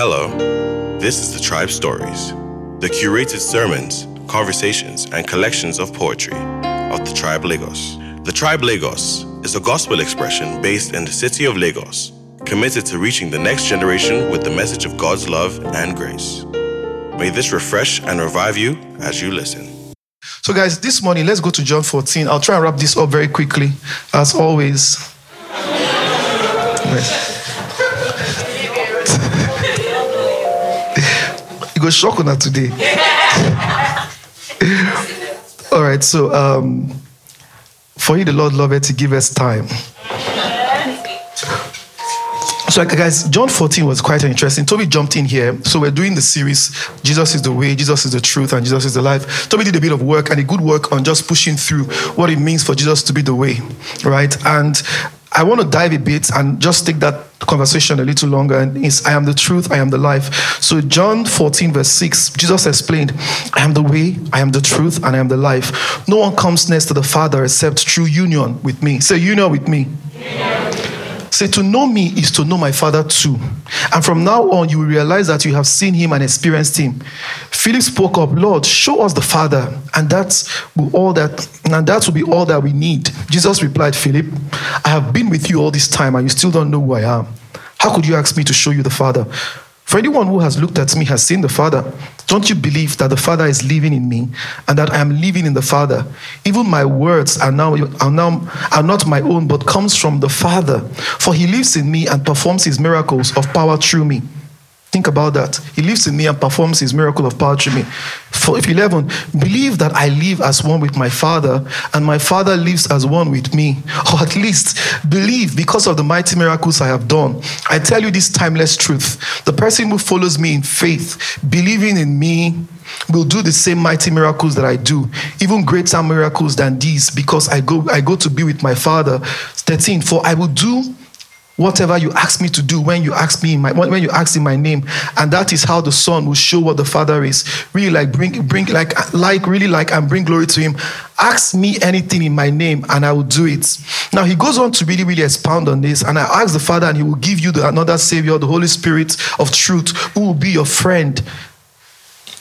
Hello, this is the Tribe Stories, the curated sermons, conversations, and collections of poetry of the Tribe Lagos. The Tribe Lagos is a gospel expression based in the city of Lagos, committed to reaching the next generation with the message of God's love and grace. May this refresh and revive you as you listen. So, guys, this morning, let's go to John 14. I'll try and wrap this up very quickly, as always. you go shock on that today. All right, so um, for you, the Lord loved it to give us time. So, guys, John 14 was quite interesting. Toby jumped in here. So, we're doing the series Jesus is the way, Jesus is the truth, and Jesus is the life. Toby did a bit of work and a good work on just pushing through what it means for Jesus to be the way, right? And I want to dive a bit and just take that conversation a little longer. And it's, I am the truth, I am the life. So, John 14, verse 6, Jesus explained, I am the way, I am the truth, and I am the life. No one comes next to the Father except through union with me. Say, union with me. Say, to know me is to know my Father too. And from now on, you will realize that you have seen him and experienced him. Philip spoke up, Lord, show us the Father, and that's all that, and that will be all that we need. Jesus replied, Philip, I have been with you all this time, and you still don't know who I am. How could you ask me to show you the Father? For anyone who has looked at me has seen the Father. Don't you believe that the Father is living in me and that I am living in the Father? Even my words are now, are now are not my own, but comes from the Father. For he lives in me and performs his miracles of power through me. Think about that. He lives in me and performs his miracle of power through me. For if 11, believe that I live as one with my Father, and my Father lives as one with me. Or at least believe because of the mighty miracles I have done. I tell you this timeless truth. The person who follows me in faith, believing in me, will do the same mighty miracles that I do, even greater miracles than these, because I go, I go to be with my Father. 13, for I will do whatever you ask me to do when you ask me in my when you ask in my name and that is how the son will show what the father is. Really like bring bring like like really like and bring glory to him. Ask me anything in my name and i will do it. Now he goes on to really really expound on this and i ask the father and he will give you the, another savior the holy spirit of truth who will be your friend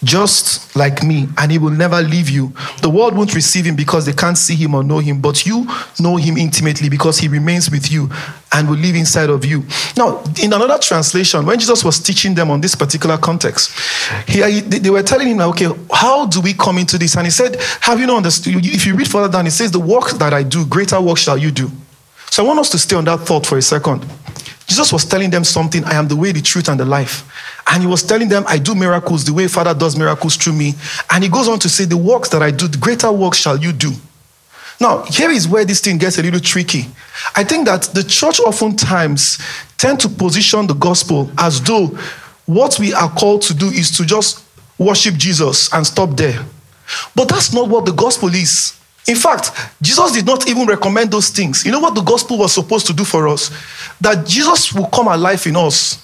just like me, and he will never leave you. The world won't receive him because they can't see him or know him, but you know him intimately because he remains with you and will live inside of you. Now, in another translation, when Jesus was teaching them on this particular context, he, they were telling him, okay, how do we come into this? And he said, Have you not understood? If you read further down, it says, The work that I do, greater work shall you do. So I want us to stay on that thought for a second. Jesus was telling them something I am the way, the truth, and the life. And he was telling them, I do miracles the way Father does miracles through me. And he goes on to say, The works that I do, the greater works shall you do. Now, here is where this thing gets a little tricky. I think that the church oftentimes tend to position the gospel as though what we are called to do is to just worship Jesus and stop there. But that's not what the gospel is. In fact, Jesus did not even recommend those things. You know what the gospel was supposed to do for us? That Jesus will come alive in us.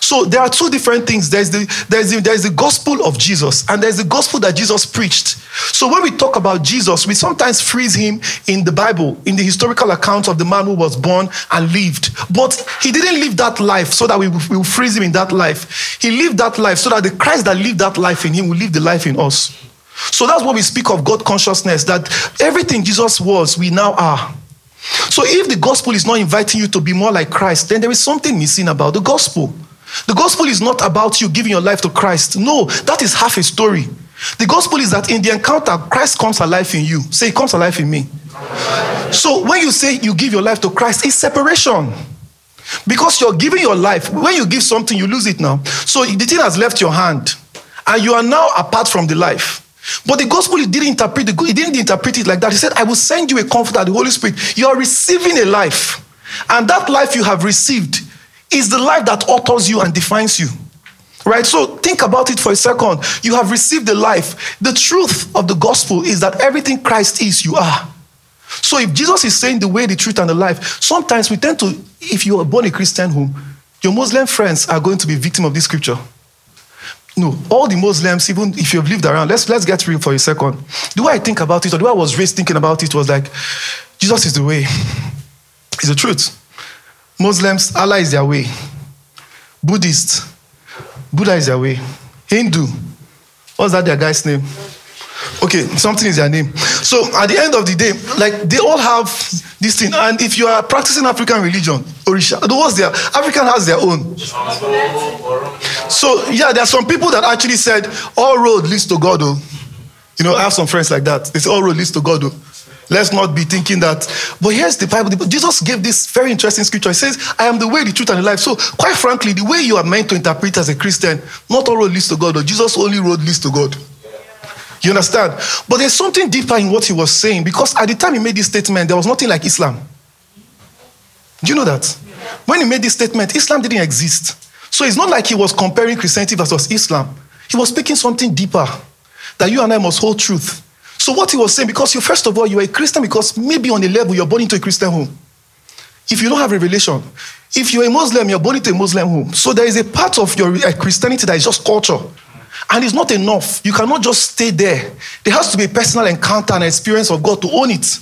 So there are two different things. There's the, there's, the, there's the gospel of Jesus, and there's the gospel that Jesus preached. So when we talk about Jesus, we sometimes freeze him in the Bible, in the historical account of the man who was born and lived. But he didn't live that life so that we will freeze him in that life. He lived that life so that the Christ that lived that life in him will live the life in us. So that's what we speak of God consciousness, that everything Jesus was, we now are. So if the gospel is not inviting you to be more like Christ, then there is something missing about the gospel. The gospel is not about you giving your life to Christ. No, that is half a story. The gospel is that in the encounter, Christ comes alive in you. Say, He comes alive in me. So when you say you give your life to Christ, it's separation. Because you're giving your life. When you give something, you lose it now. So the thing has left your hand. And you are now apart from the life. But the gospel, he didn't interpret he didn't interpret it like that. He said, I will send you a comforter, the Holy Spirit. You are receiving a life. And that life you have received is the life that authors you and defines you. Right? So think about it for a second. You have received the life. The truth of the gospel is that everything Christ is, you are. So if Jesus is saying the way, the truth, and the life, sometimes we tend to, if you are born a Christian home, your Muslim friends are going to be victim of this scripture. No, all the Muslims, even if you've lived around, let's let's get real for a second. The way I think about it, or the way I was raised thinking about it, was like, Jesus is the way, is the truth. Muslims, Allah is their way. Buddhists, Buddha is their way. Hindu, what's that their guy's name? Okay, something is their name. So at the end of the day, like they all have this thing. And if you are practicing African religion, Orisha, the what's their African has their own. So yeah, there are some people that actually said all road leads to God. Oh. You know, I have some friends like that. They say all road leads to God. Oh. Let's not be thinking that. But here's the Bible. Jesus gave this very interesting scripture. He says, I am the way, the truth, and the life. So, quite frankly, the way you are meant to interpret as a Christian, not all road leads to God, or Jesus only road leads to God. You understand? But there's something deeper in what he was saying because at the time he made this statement, there was nothing like Islam. Do you know that? When he made this statement, Islam didn't exist. So it's not like he was comparing Christianity versus Islam. He was speaking something deeper that you and I must hold truth. So what he was saying, because you first of all, you are a Christian because maybe on a level you're born into a Christian home. If you don't have revelation, if you're a Muslim, you're born into a Muslim home. So there is a part of your uh, Christianity that is just culture. And it's not enough. You cannot just stay there. There has to be a personal encounter and experience of God to own it.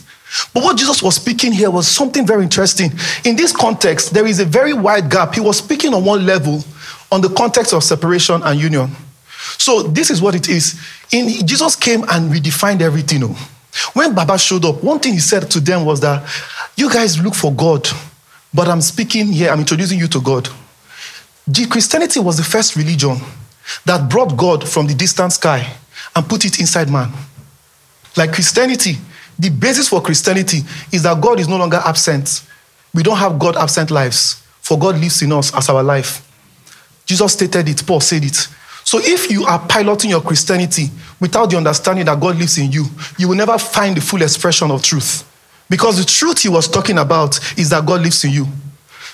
But what Jesus was speaking here was something very interesting. In this context, there is a very wide gap. He was speaking on one level on the context of separation and union. So this is what it is. In, Jesus came and redefined everything. Oh. When Baba showed up, one thing he said to them was that you guys look for God, but I'm speaking here, I'm introducing you to God. Christianity was the first religion that brought God from the distant sky and put it inside man. Like Christianity, the basis for Christianity is that God is no longer absent. We don't have God absent lives, for God lives in us as our life. Jesus stated it, Paul said it. So if you are piloting your Christianity without the understanding that God lives in you, you will never find the full expression of truth. Because the truth he was talking about is that God lives in you.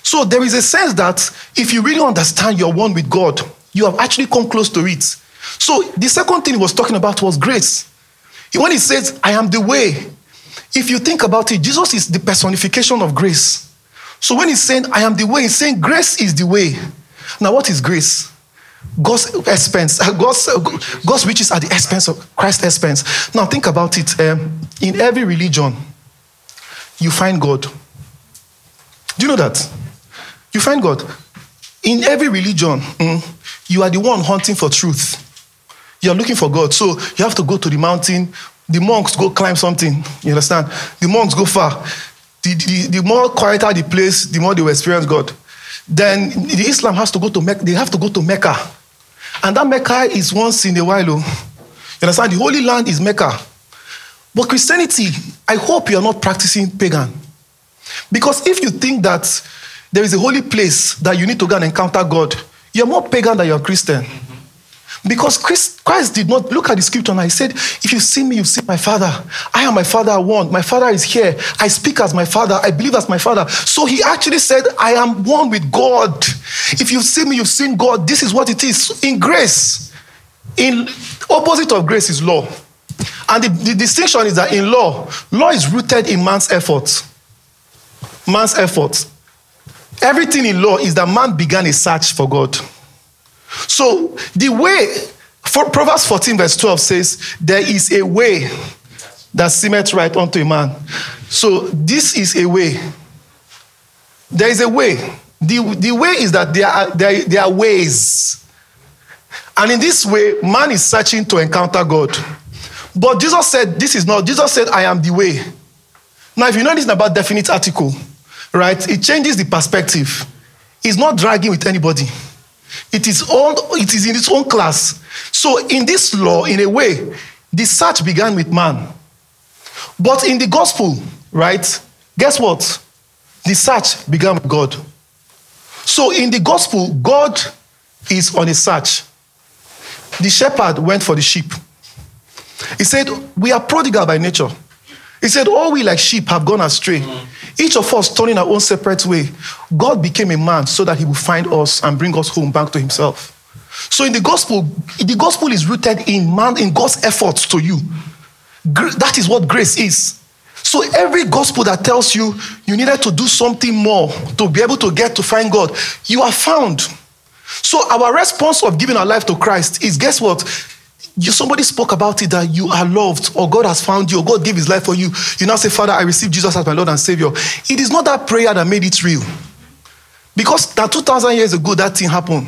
So there is a sense that if you really understand you're one with God, you have actually come close to it. So the second thing he was talking about was grace. When he says, I am the way, if you think about it, Jesus is the personification of grace. So when he's saying, I am the way, he's saying grace is the way. Now, what is grace? God's expense, God's, God's riches are the expense of Christ's expense. Now, think about it. Um, in every religion, you find God. Do you know that? You find God. In every religion, mm, you are the one hunting for truth. You're looking for God. So you have to go to the mountain. The monks go climb something. You understand? The monks go far. The, the, the more quieter the place, the more they will experience God. Then the Islam has to go to Mecca. They have to go to Mecca. And that Mecca is once in a while. Oh. You understand? The Holy Land is Mecca. But Christianity, I hope you are not practicing pagan. Because if you think that there is a holy place that you need to go and encounter God, you're more pagan than you're Christian. Because Christ, Christ, did not look at the scripture and I said, If you see me, you see my father. I am my father one. My father is here. I speak as my father. I believe as my father. So he actually said, I am one with God. If you see me, you've seen God. This is what it is. In grace, in opposite of grace is law. And the, the distinction is that in law, law is rooted in man's effort. Man's effort. Everything in law is that man began a search for God. So the way, for Proverbs 14, verse 12 says, There is a way that seemeth right unto a man. So this is a way. There is a way. The, the way is that there are, there, there are ways. And in this way, man is searching to encounter God. But Jesus said, This is not. Jesus said, I am the way. Now, if you know anything about definite article, right? It changes the perspective. It's not dragging with anybody. It is all it is in its own class. So in this law, in a way, the search began with man. But in the gospel, right? Guess what? The search began with God. So in the gospel, God is on a search. The shepherd went for the sheep. He said, We are prodigal by nature. He said, All we like sheep have gone astray. Mm. Each of us turning our own separate way. God became a man so that he would find us and bring us home back to himself. So in the gospel, the gospel is rooted in man, in God's efforts to you. That is what grace is. So every gospel that tells you you needed to do something more to be able to get to find God, you are found. So our response of giving our life to Christ is guess what? You, somebody spoke about it that you are loved or God has found you or God gave his life for you. You now say, Father, I receive Jesus as my Lord and Savior. It is not that prayer that made it real. Because that 2,000 years ago, that thing happened.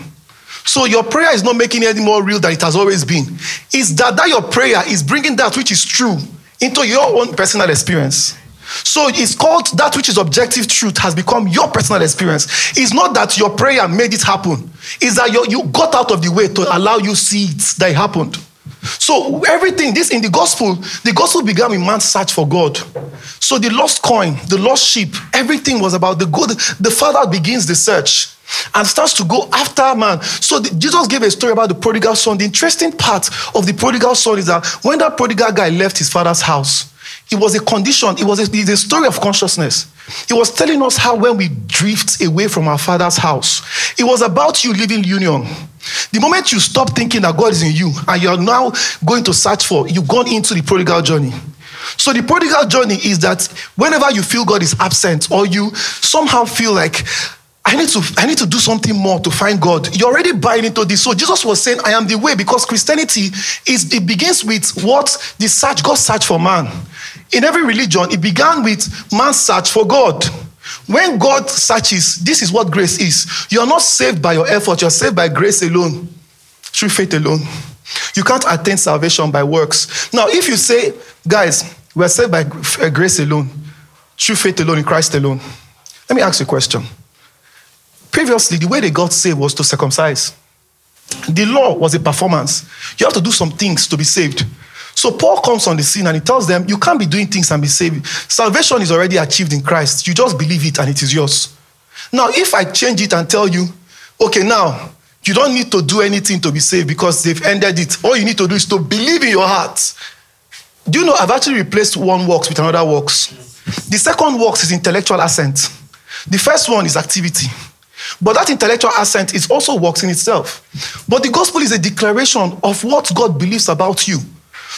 So your prayer is not making it any more real than it has always been. It's that, that your prayer is bringing that which is true into your own personal experience. So it's called that which is objective truth has become your personal experience. It's not that your prayer made it happen. It's that you, you got out of the way to allow you see it that it happened. So everything, this in the gospel, the gospel began with man's search for God. So the lost coin, the lost sheep, everything was about the good. The father begins the search and starts to go after man. So the, Jesus gave a story about the prodigal son. The interesting part of the prodigal son is that when that prodigal guy left his father's house, it was a condition, it was a, it a story of consciousness. It was telling us how when we drift away from our father's house, it was about you leaving union. The moment you stop thinking that God is in you and you're now going to search for, you've gone into the prodigal journey. So the prodigal journey is that whenever you feel God is absent or you somehow feel like I need to I need to do something more to find God. You're already buying into this. So Jesus was saying, I am the way because Christianity is it begins with what the search, God search for man. In every religion, it began with man's search for God. When God searches, this is what grace is. You are not saved by your effort, you're saved by grace alone, through faith alone. You can't attain salvation by works. Now, if you say, guys, we're saved by uh, grace alone, through faith alone, in Christ alone, let me ask you a question. Previously, the way they got saved was to circumcise. The law was a performance. You have to do some things to be saved. So Paul comes on the scene and he tells them, You can't be doing things and be saved. Salvation is already achieved in Christ. You just believe it and it is yours. Now, if I change it and tell you, okay, now you don't need to do anything to be saved because they've ended it. All you need to do is to believe in your heart. Do you know I've actually replaced one works with another works? The second works is intellectual assent. The first one is activity. But that intellectual assent is also works in itself. But the gospel is a declaration of what God believes about you.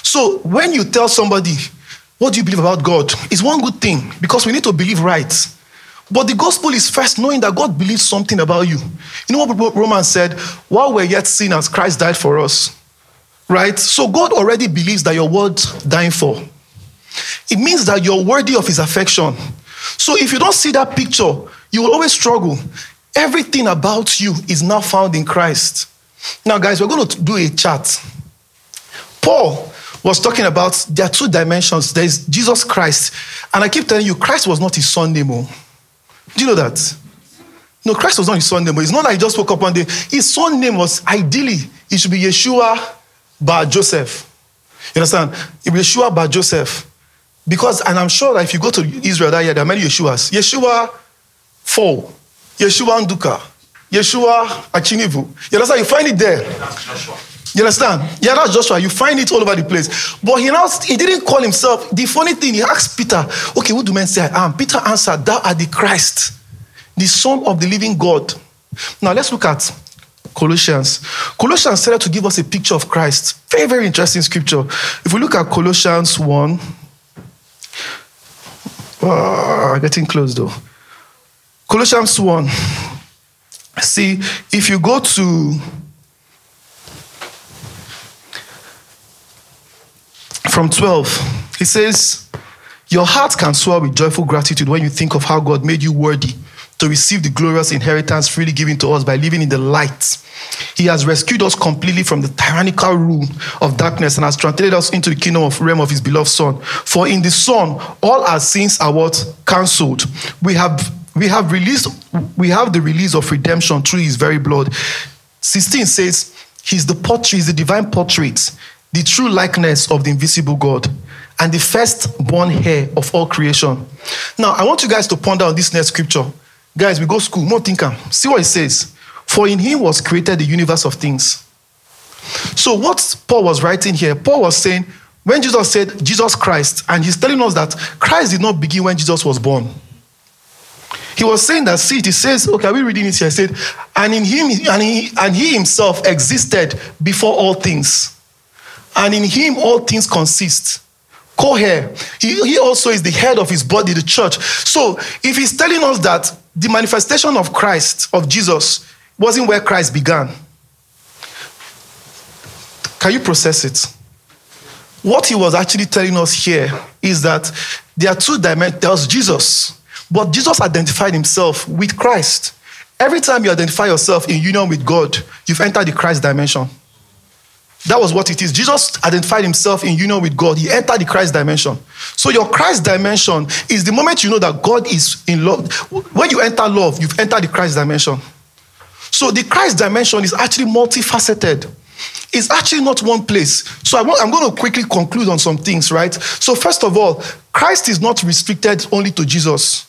So when you tell somebody, what do you believe about God? It's one good thing because we need to believe right. But the gospel is first knowing that God believes something about you. You know what Romans said? While we're yet sinners, Christ died for us. Right? So God already believes that you're worth dying for. It means that you're worthy of his affection. So if you don't see that picture, you will always struggle. Everything about you is now found in Christ. Now, guys, we're going to do a chart. Paul was talking about there are two dimensions. There is Jesus Christ. And I keep telling you, Christ was not his son name. Do you know that? No, Christ was not his son name. It's not like he just woke up one day. His son name was ideally, it should be Yeshua Bar Joseph. You understand? It be Yeshua Bar Joseph. Because, and I'm sure that if you go to Israel that year, there are many Yeshuas. Yeshua Fall, Yeshua Nduka, Yeshua Achinivu. You understand? You find it there. You understand? Yeah, that's Joshua. You find it all over the place. But he now he didn't call himself. The funny thing, he asked Peter, okay, who do men say I am? Peter answered, Thou art the Christ, the Son of the living God. Now let's look at Colossians. Colossians started to give us a picture of Christ. Very, very interesting scripture. If we look at Colossians 1, oh, getting close though. Colossians 1. See, if you go to from 12, he says, Your heart can swell with joyful gratitude when you think of how God made you worthy to receive the glorious inheritance freely given to us by living in the light. He has rescued us completely from the tyrannical rule of darkness and has translated us into the kingdom of realm of his beloved Son. For in the Son, all our sins are what? Cancelled. We have we have released we have the release of redemption through his very blood. 16 says, He's the portrait, he's the divine portrait the true likeness of the invisible God and the firstborn heir of all creation. Now, I want you guys to ponder on this next scripture. Guys, we go school, more thinker. See what it says. For in him was created the universe of things. So, what Paul was writing here, Paul was saying, when Jesus said Jesus Christ, and he's telling us that Christ did not begin when Jesus was born. He was saying that, see, it says, okay, are we reading it here? He said, and in him, and he, and he himself existed before all things and in him all things consist. Co-heir. He, he also is the head of his body, the church. So if he's telling us that the manifestation of Christ, of Jesus, wasn't where Christ began, can you process it? What he was actually telling us here is that there are two dimensions. There was Jesus, but Jesus identified himself with Christ. Every time you identify yourself in union with God, you've entered the Christ dimension. That was what it is. Jesus identified himself in union with God. He entered the Christ dimension. So your Christ dimension is the moment you know that God is in love. When you enter love, you've entered the Christ dimension. So the Christ dimension is actually multifaceted. It's actually not one place. So I am going to quickly conclude on some things, right? So first of all, Christ is not restricted only to Jesus.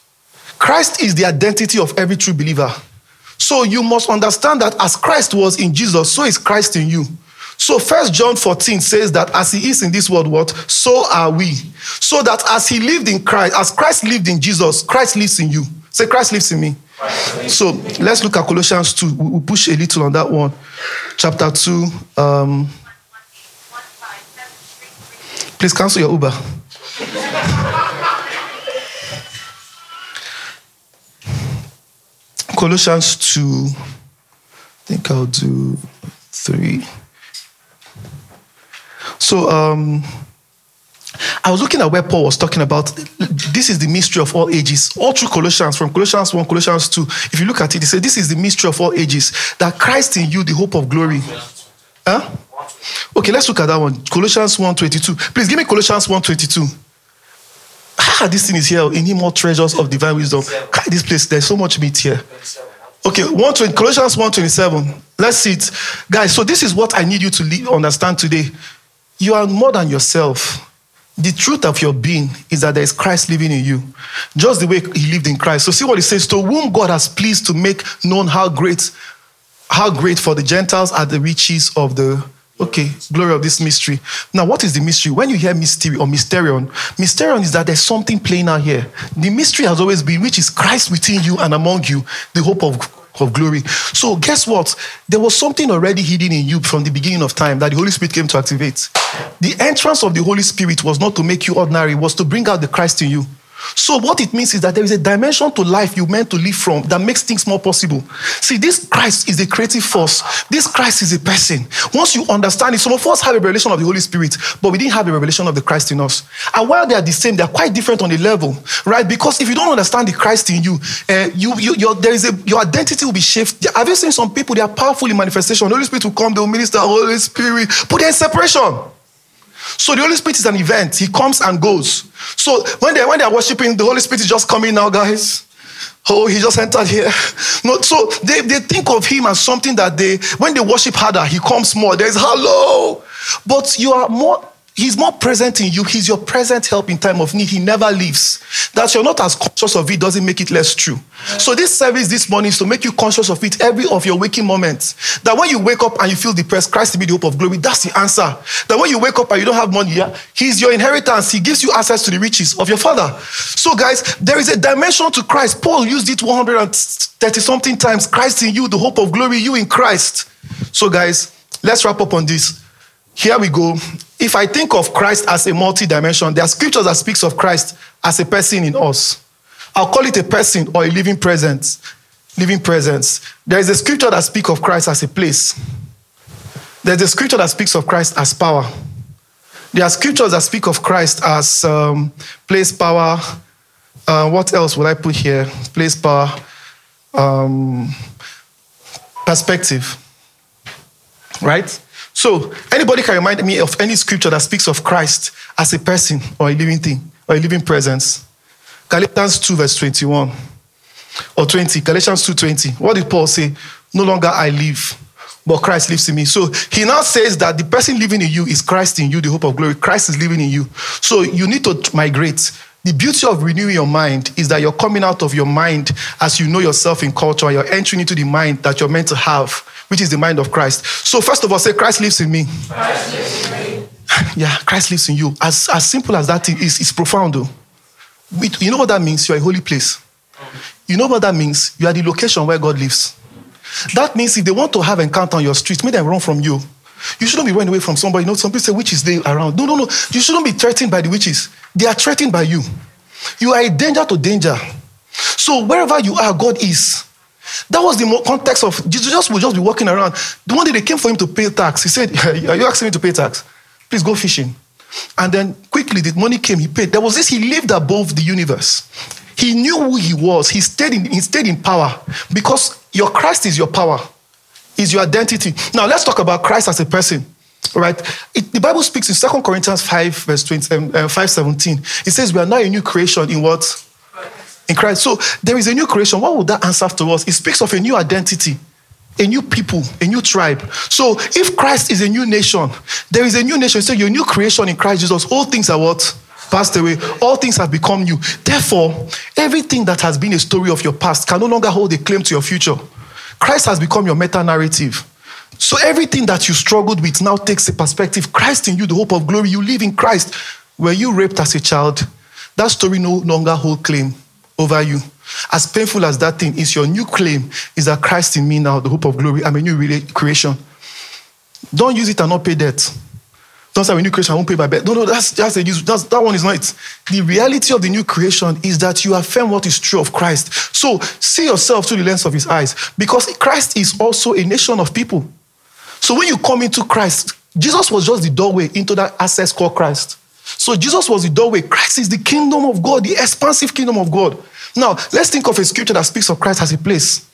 Christ is the identity of every true believer. So you must understand that as Christ was in Jesus, so is Christ in you. So First John 14 says that as he is in this world, what? So are we. So that as he lived in Christ, as Christ lived in Jesus, Christ lives in you. Say, Christ lives in me. So let's look at Colossians 2. We'll push a little on that one. Chapter 2. Um, please cancel your Uber. Colossians 2. I think I'll do 3. So um, I was looking at where Paul was talking about this is the mystery of all ages. All through Colossians, from Colossians 1, Colossians 2, if you look at it, he said, This is the mystery of all ages, that Christ in you, the hope of glory. Huh? Okay, let's look at that one. Colossians 1:22. Please give me Colossians 1:22. Ah, this thing is here. In him all treasures of divine wisdom. God, this place, there's so much meat here. Okay, 120, Colossians 1:27. Let's see it. Guys, so this is what I need you to understand today. You are more than yourself. The truth of your being is that there is Christ living in you, just the way he lived in Christ. So see what he says, to whom God has pleased to make known how great, how great for the Gentiles are the riches of the okay glory of this mystery. Now, what is the mystery? When you hear mystery or mysterion, mysterion is that there's something playing out here. The mystery has always been, which is Christ within you and among you, the hope of of glory. So, guess what? There was something already hidden in you from the beginning of time that the Holy Spirit came to activate. The entrance of the Holy Spirit was not to make you ordinary, was to bring out the Christ in you. So, what it means is that there is a dimension to life you meant to live from that makes things more possible. See, this Christ is a creative force. This Christ is a person. Once you understand it, some of us have a revelation of the Holy Spirit, but we didn't have a revelation of the Christ in us. And while they are the same, they are quite different on the level, right? Because if you don't understand the Christ in you, uh, you, you your, there is a, your identity will be shifted. Have you seen some people? They are powerful in manifestation. The Holy Spirit will come, they will minister, Holy Spirit, but they're in separation. So the Holy Spirit is an event. He comes and goes. So when they when they are worshiping, the Holy Spirit is just coming now, guys. Oh, he just entered here. No, so they, they think of him as something that they when they worship harder, he comes more. There's hello. But you are more He's more present in you. He's your present help in time of need. He never leaves. That you're not as conscious of it doesn't make it less true. So this service this morning is to make you conscious of it every of your waking moments. That when you wake up and you feel depressed, Christ to be the hope of glory. That's the answer. That when you wake up and you don't have money, yeah, He's your inheritance. He gives you access to the riches of your Father. So guys, there is a dimension to Christ. Paul used it 130 something times. Christ in you, the hope of glory, you in Christ. So guys, let's wrap up on this. Here we go. If I think of Christ as a multi-dimension, there are scriptures that speaks of Christ as a person in us. I'll call it a person or a living presence. Living presence. There is a scripture that speaks of Christ as a place. There's a scripture that speaks of Christ as power. There are scriptures that speak of Christ as um, place, power. Uh, what else would I put here? Place, power, um, perspective. Right? So, anybody can remind me of any scripture that speaks of Christ as a person or a living thing or a living presence. Galatians 2, verse 21 or 20. Galatians 2 20. What did Paul say? No longer I live, but Christ lives in me. So he now says that the person living in you is Christ in you, the hope of glory. Christ is living in you. So you need to migrate. The beauty of renewing your mind is that you're coming out of your mind as you know yourself in culture. You're entering into the mind that you're meant to have which is the mind of Christ. So, first of all, say, Christ lives in me. Lives in me. Yeah, Christ lives in you. As, as simple as that is, it's profound, though. You know what that means? You're a holy place. You know what that means? You are the location where God lives. That means if they want to have an encounter on your street, make them run from you. You shouldn't be running away from somebody. You know, some people say witches they around. No, no, no. You shouldn't be threatened by the witches. They are threatened by you. You are a danger to danger. So wherever you are, God is. That was the context of Jesus would just be walking around. The one day they came for him to pay tax. He said, Are you asking me to pay tax? Please go fishing. And then quickly the money came, he paid. There was this, he lived above the universe. He knew who he was. He stayed in, he stayed in power because your Christ is your power, is your identity. Now let's talk about Christ as a person. Right? It, the Bible speaks in 2 Corinthians 5, verse 20, um, uh, 5 17. It says, We are now a new creation in what? In Christ. So there is a new creation. What would that answer to us? It speaks of a new identity a new people, a new tribe. So if Christ is a new nation, there is a new nation. So you're new creation in Christ Jesus. All things are what? Passed away. All things have become new. Therefore, everything that has been a story of your past can no longer hold a claim to your future. Christ has become your meta narrative. So everything that you struggled with now takes a perspective. Christ in you, the hope of glory. You live in Christ. Were you raped as a child? That story no longer hold claim over you. As painful as that thing is, your new claim is that Christ in me now, the hope of glory, I'm a new creation. Don't use it and not pay debt. Don't say a new creation, I won't pay my debt. No, no, that's just a. That's, that one is not it. The reality of the new creation is that you affirm what is true of Christ. So see yourself through the lens of his eyes because Christ is also a nation of people. So when you come into Christ, Jesus was just the doorway into that access called Christ. So Jesus was the doorway. Christ is the kingdom of God, the expansive kingdom of God. Now, let's think of a scripture that speaks of Christ as a place.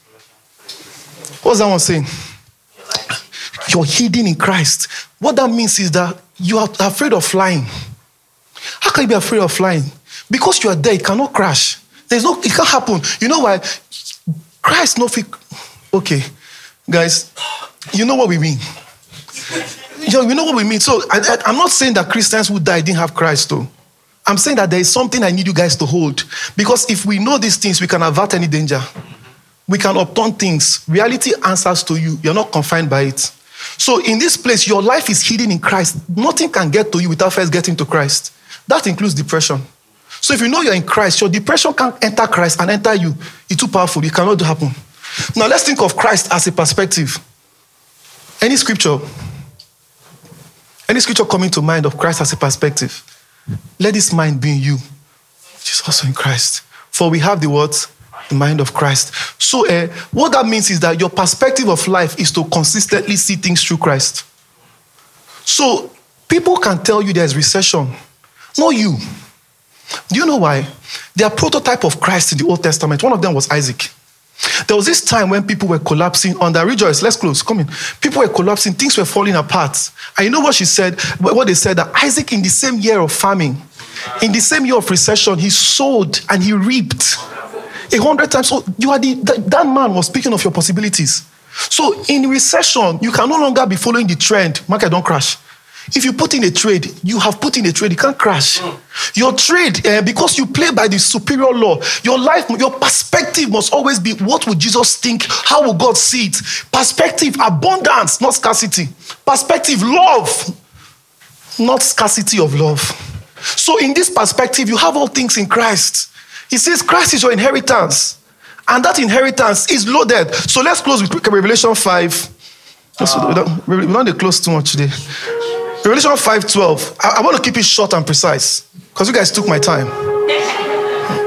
What's that one saying? You're hidden in Christ. What that means is that you are afraid of flying. How can you be afraid of flying? Because you are there, it cannot crash. There's no, it can't happen. You know why? Christ no fit. Okay, guys, you know what we mean. You know, you know what we mean. So I, am not saying that Christians who died didn't have Christ, though. I'm saying that there is something I need you guys to hold. Because if we know these things, we can avert any danger. We can upturn things. Reality answers to you. You're not confined by it. So in this place, your life is hidden in Christ. Nothing can get to you without first getting to Christ. That includes depression. So if you know you're in Christ, your depression can enter Christ and enter you. It's too powerful. It cannot happen. Now let's think of Christ as a perspective. Any scripture, any scripture coming to mind of Christ as a perspective. Let this mind be in you, which is also in Christ. For we have the words, the mind of Christ. So, uh, what that means is that your perspective of life is to consistently see things through Christ. So, people can tell you there's recession, not you. Do you know why? They are prototype of Christ in the Old Testament. One of them was Isaac. There was this time when people were collapsing under rejoice. Let's close. Come in. People were collapsing. Things were falling apart. And you know what she said? What they said that Isaac, in the same year of famine, in the same year of recession, he sowed and he reaped a hundred times. So you are the that, that man was speaking of your possibilities. So in recession, you can no longer be following the trend. Market don't crash. If you put in a trade, you have put in a trade, you can't crash. Mm. Your trade, uh, because you play by the superior law, your life, your perspective must always be what would Jesus think? How will God see it? Perspective, abundance, not scarcity. Perspective, love, not scarcity of love. So, in this perspective, you have all things in Christ. He says, Christ is your inheritance. And that inheritance is loaded. So let's close with Revelation 5. Uh, we don't need to close too much today. Revelation 5:12. I, I want to keep it short and precise because you guys took my time.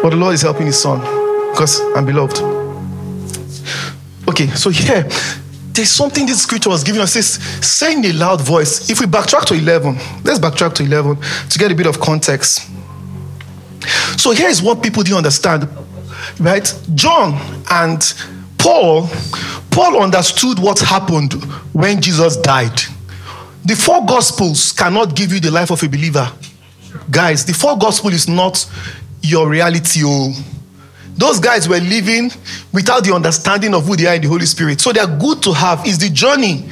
But the Lord is helping his son because I'm beloved. Okay, so here, there's something this scripture was giving us. Says, saying a loud voice. If we backtrack to 11, let's backtrack to 11 to get a bit of context. So here is what people didn't understand, right? John and Paul, Paul understood what happened when Jesus died. The four gospels cannot give you the life of a believer. Guys, the four gospel is not your reality. Oh. Those guys were living without the understanding of who they are in the Holy Spirit. So they're good to have. Is the journey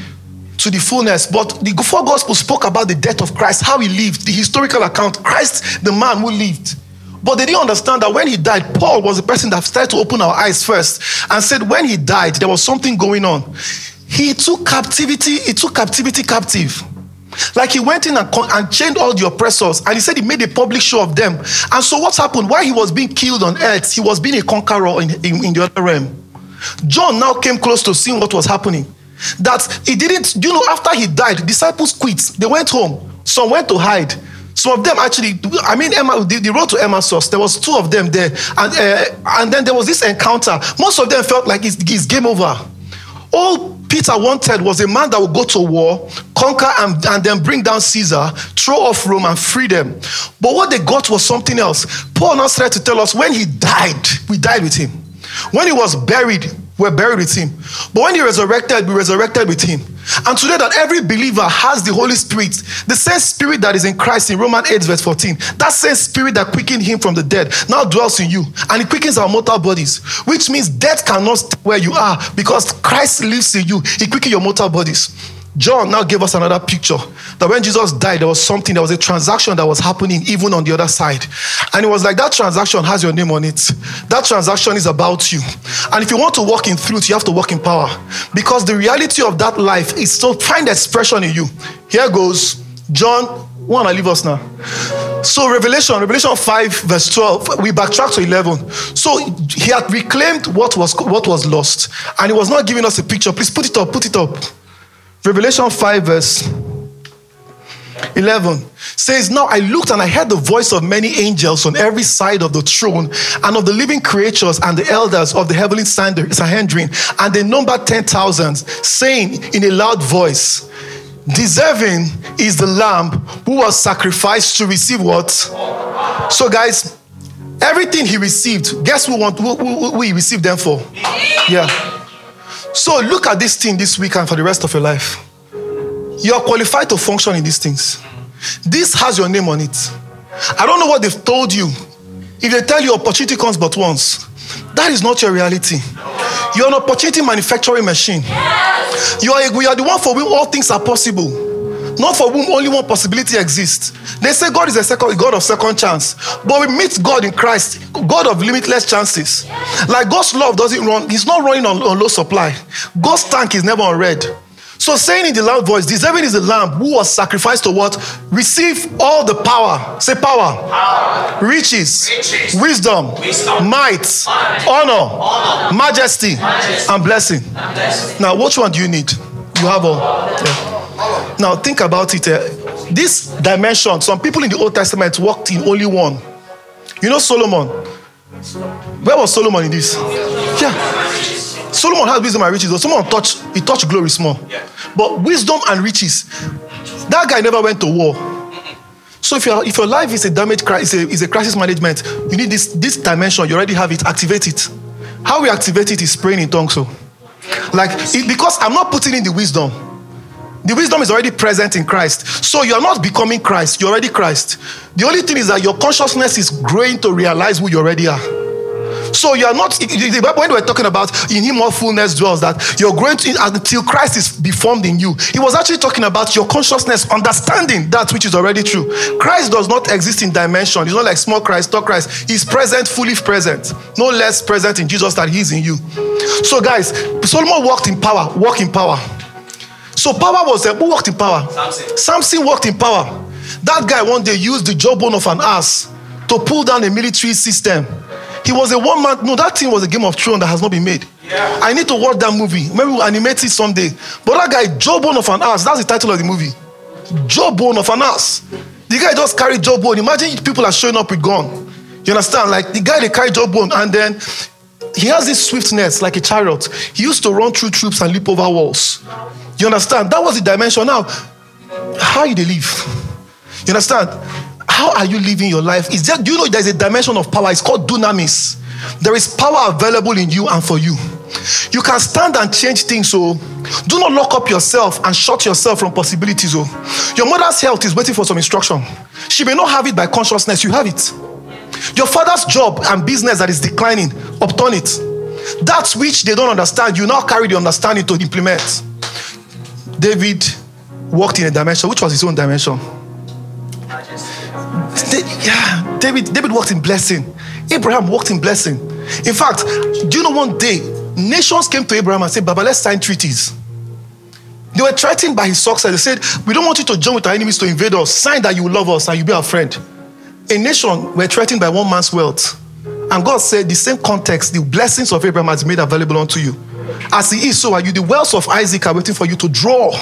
to the fullness. But the four gospels spoke about the death of Christ, how he lived, the historical account, Christ, the man who lived. But they didn't understand that when he died, Paul was the person that started to open our eyes first and said, when he died, there was something going on. He took captivity, he took captivity captive. Like he went in and, and chained all the oppressors, and he said he made a public show of them. And so, what happened? While he was being killed on earth, he was being a conqueror in, in, in the other realm. John now came close to seeing what was happening. That he didn't, you know, after he died, disciples quit. They went home. Some went to hide. Some of them actually, I mean, Emma, the, the road to Emmaus, there was two of them there. And, uh, and then there was this encounter. Most of them felt like it's, it's game over. All Peter wanted was a man that would go to war, conquer, and, and then bring down Caesar, throw off Rome, and free them. But what they got was something else. Paul now started to tell us when he died, we died with him. When he was buried, We're buried with him. But when he resurrected, we resurrected with him. And today that every believer has the Holy Spirit, the same spirit that is in Christ in Romans 8, verse 14, that same spirit that quickened him from the dead now dwells in you. And it quickens our mortal bodies, which means death cannot stay where you are because Christ lives in you. He quickens your mortal bodies. John now gave us another picture that when Jesus died, there was something, there was a transaction that was happening even on the other side. And it was like that transaction has your name on it. That transaction is about you. And if you want to walk in truth, you have to walk in power. Because the reality of that life is to find expression in you. Here goes John, want to leave us now. So Revelation, Revelation 5, verse 12, we backtrack to 11. So he had reclaimed what was what was lost, and he was not giving us a picture. Please put it up, put it up. Revelation 5, verse 11 says, Now I looked and I heard the voice of many angels on every side of the throne and of the living creatures and the elders of the heavenly Sanhedrin, and they numbered 10,000, saying in a loud voice, Deserving is the lamb who was sacrificed to receive what? So, guys, everything he received, guess who, want, who, who, who he received them for? Yeah. So look at this thing this week and for the rest of your life. You are qualified to function in these things. This has your name on it. I don't know what they've told you. If they tell you opportunity comes but once, that is not your reality. You're an opportunity manufacturing machine. You are, we are the one for whom all things are possible not for whom only one possibility exists. They say God is a second God of second chance, but we meet God in Christ, God of limitless chances. Like God's love doesn't run; He's not running on, on low supply. God's tank is never on red. So saying in the loud voice, deserving is the lamb who was sacrificed to what? Receive all the power. Say power. power. Riches, Riches. Wisdom, Wisdom. might, Might. honor, Honor. majesty, Majesty. and blessing. And blessing. Now, which one do you need? You have all. Yeah. Now, think about it. eh. This dimension, some people in the Old Testament walked in only one. You know Solomon? Where was Solomon in this? Yeah. Solomon had wisdom and riches. Though Solomon touched, he touched glory small. But wisdom and riches, that guy never went to war. So if your if your life is a damage crisis, is a, is a crisis management, you need this this dimension. You already have it. Activate it. How we activate it is praying in tongues. So, like it, because I'm not putting in the wisdom. The wisdom is already present in Christ. So you are not becoming Christ. You're already Christ. The only thing is that your consciousness is growing to realize who you already are. So you are not when we're talking about in him all fullness dwells that you're growing to, until Christ is be formed in you. He was actually talking about your consciousness understanding that which is already true. Christ does not exist in dimension. He's not like small Christ, tall Christ. He's present, fully present. No less present in Jesus than he's in you. So guys, Solomon walked in power, walk in power. So power was there. Who worked in power? Samson. Samson walked in power. That guy one day used the jawbone of an ass to pull down a military system. He was a one man. No, that thing was a Game of Thrones that has not been made. Yeah. I need to watch that movie. Maybe we'll animate it someday. But that guy, jawbone of an ass, that's the title of the movie. Jawbone of an ass. The guy just carried jawbone. Imagine people are showing up with gun. You understand? Like the guy they carry jawbone, and then he has this swiftness like a chariot. He used to run through troops and leap over walls. You understand? That was the dimension. Now, how you live? You understand? How are you living your life? Is there, do you know there's a dimension of power? It's called dunamis. There is power available in you and for you. You can stand and change things. So do not lock up yourself and shut yourself from possibilities. Oh, your mother's health is waiting for some instruction. She may not have it by consciousness. You have it. Your father's job and business that is declining, upturn it. That which they don't understand, you now carry the understanding to implement. David walked in a dimension, which was his own dimension. Yeah, David, David walked in blessing. Abraham walked in blessing. In fact, do you know one day, nations came to Abraham and said, Baba, let's sign treaties. They were threatened by his success. They said, We don't want you to join with our enemies to invade us. Sign that you love us and you'll be our friend. A nation were threatened by one man's wealth. And God said, The same context, the blessings of Abraham has made available unto you. As he is, so are you. The wells of Isaac are waiting for you to draw.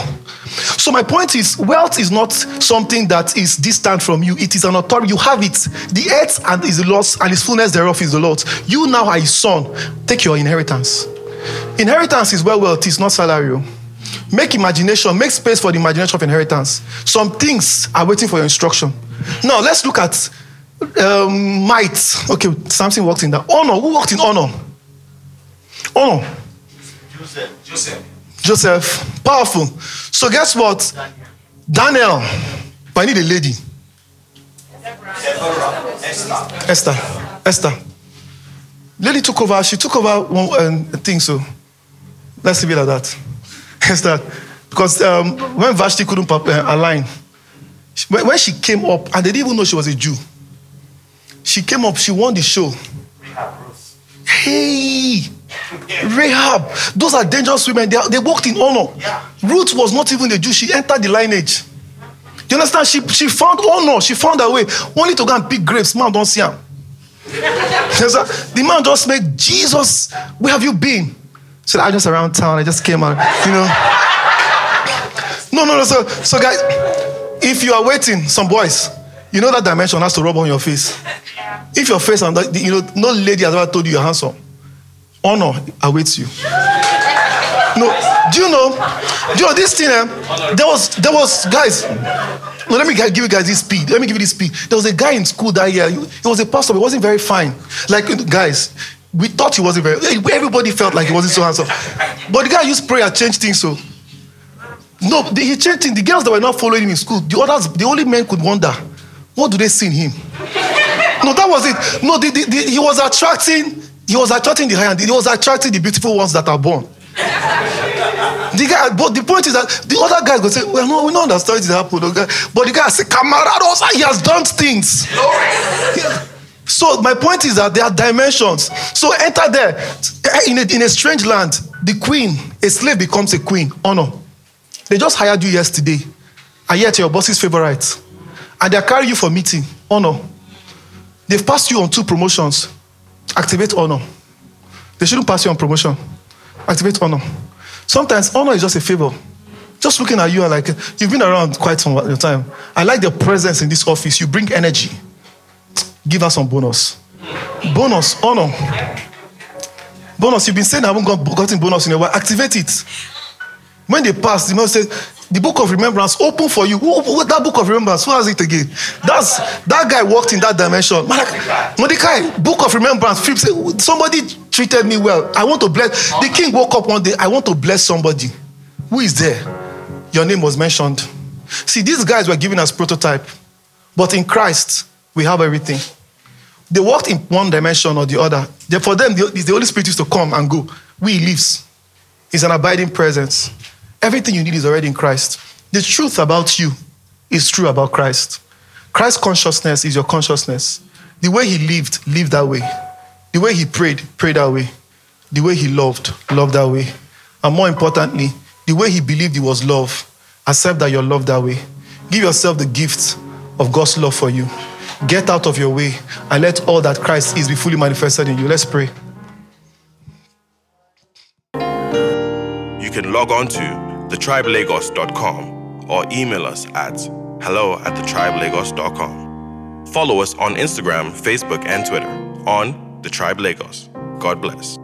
So, my point is, wealth is not something that is distant from you, it is an authority. You have it. The earth and is the Lord's, and his fullness thereof is the Lord's. You now are his son. Take your inheritance. Inheritance is well, wealth is not salary. oh. Make imagination, make space for the imagination of inheritance. Some things are waiting for your instruction. Now, let's look at um, might. Okay, something walked in that. Honor. Who worked in honor? Honor. Joseph. Joseph, powerful. So guess what? Daniel. But I need a lady. Esther. Esther. Esther. Lady took over. She took over one um, thing. So let's leave it like that. Esther, because um, when Vashti couldn't uh, align, when she came up, and they didn't even know she was a Jew. She came up. She won the show. Hey. Rahab. Those are dangerous women. They, they walked in honor. Ruth was not even a Jew. She entered the lineage. Do you understand? She, she found honor. She found her way. Only to go and pick grapes. Man, don't see him. the man just made Jesus. Where have you been? Said, I just around town. I just came out. You know. No, no, no. So, so guys, if you are waiting, some boys, you know that dimension has to rub on your face. If your face and you know, no lady has ever told you you're handsome honor awaits you. No, do you know? Do you know this thing? Eh, there was, there was, guys. No, let me give you guys this speed. Let me give you this speed. There was a guy in school that year. He was a pastor. He wasn't very fine. Like guys, we thought he wasn't very. Everybody felt like he wasn't so handsome. But the guy used prayer change things. So no, he changed things. The girls that were not following him in school, the others, the only men could wonder, what do they see in him? No, that was it. No, the, the, the, he was attracting he was attracting the high and he was attracting the beautiful ones that are born. the guy, but the point is that the other guy go say, Well, no, we don't understand it happened. Okay? But the guy say, Camarados, he has done things. So my point is that there are dimensions. So enter there. In a, in a strange land, the queen, a slave becomes a queen. Honor. They just hired you yesterday. And yet your boss's favorite. And they're carrying you for meeting. Honor. They've passed you on two promotions. Activate honor. They shouldn't pass you on promotion. Activate honor. Sometimes honor is just a favor. Just looking at you and like, you've been around quite some time. I like the presence in this office. You bring energy. Give us some bonus. Bonus, honor. Bonus, you've been saying I haven't got, gotten bonus in a while. Activate it. When they pass, the man said, the book of remembrance open for you. Who, who, that book of remembrance, who has it again? That's that guy walked in that dimension. Mordecai, book of remembrance. Philip said, Somebody treated me well. I want to bless. The king woke up one day. I want to bless somebody. Who is there? Your name was mentioned. See, these guys were giving us prototype, but in Christ we have everything. They walked in one dimension or the other. For them, the, Holy Spirit used to come and go. We lives. He's an abiding presence. Everything you need is already in Christ. The truth about you is true about Christ. Christ consciousness is your consciousness. The way he lived, lived that way. The way he prayed, prayed that way. The way he loved, loved that way. And more importantly, the way he believed he was love, accept that you're loved that way. Give yourself the gift of God's love for you. Get out of your way and let all that Christ is be fully manifested in you. Let's pray. You can log on to thetribelagos.com or email us at hello at thetribelagos.com. Follow us on Instagram, Facebook, and Twitter on The Tribe Lagos. God bless.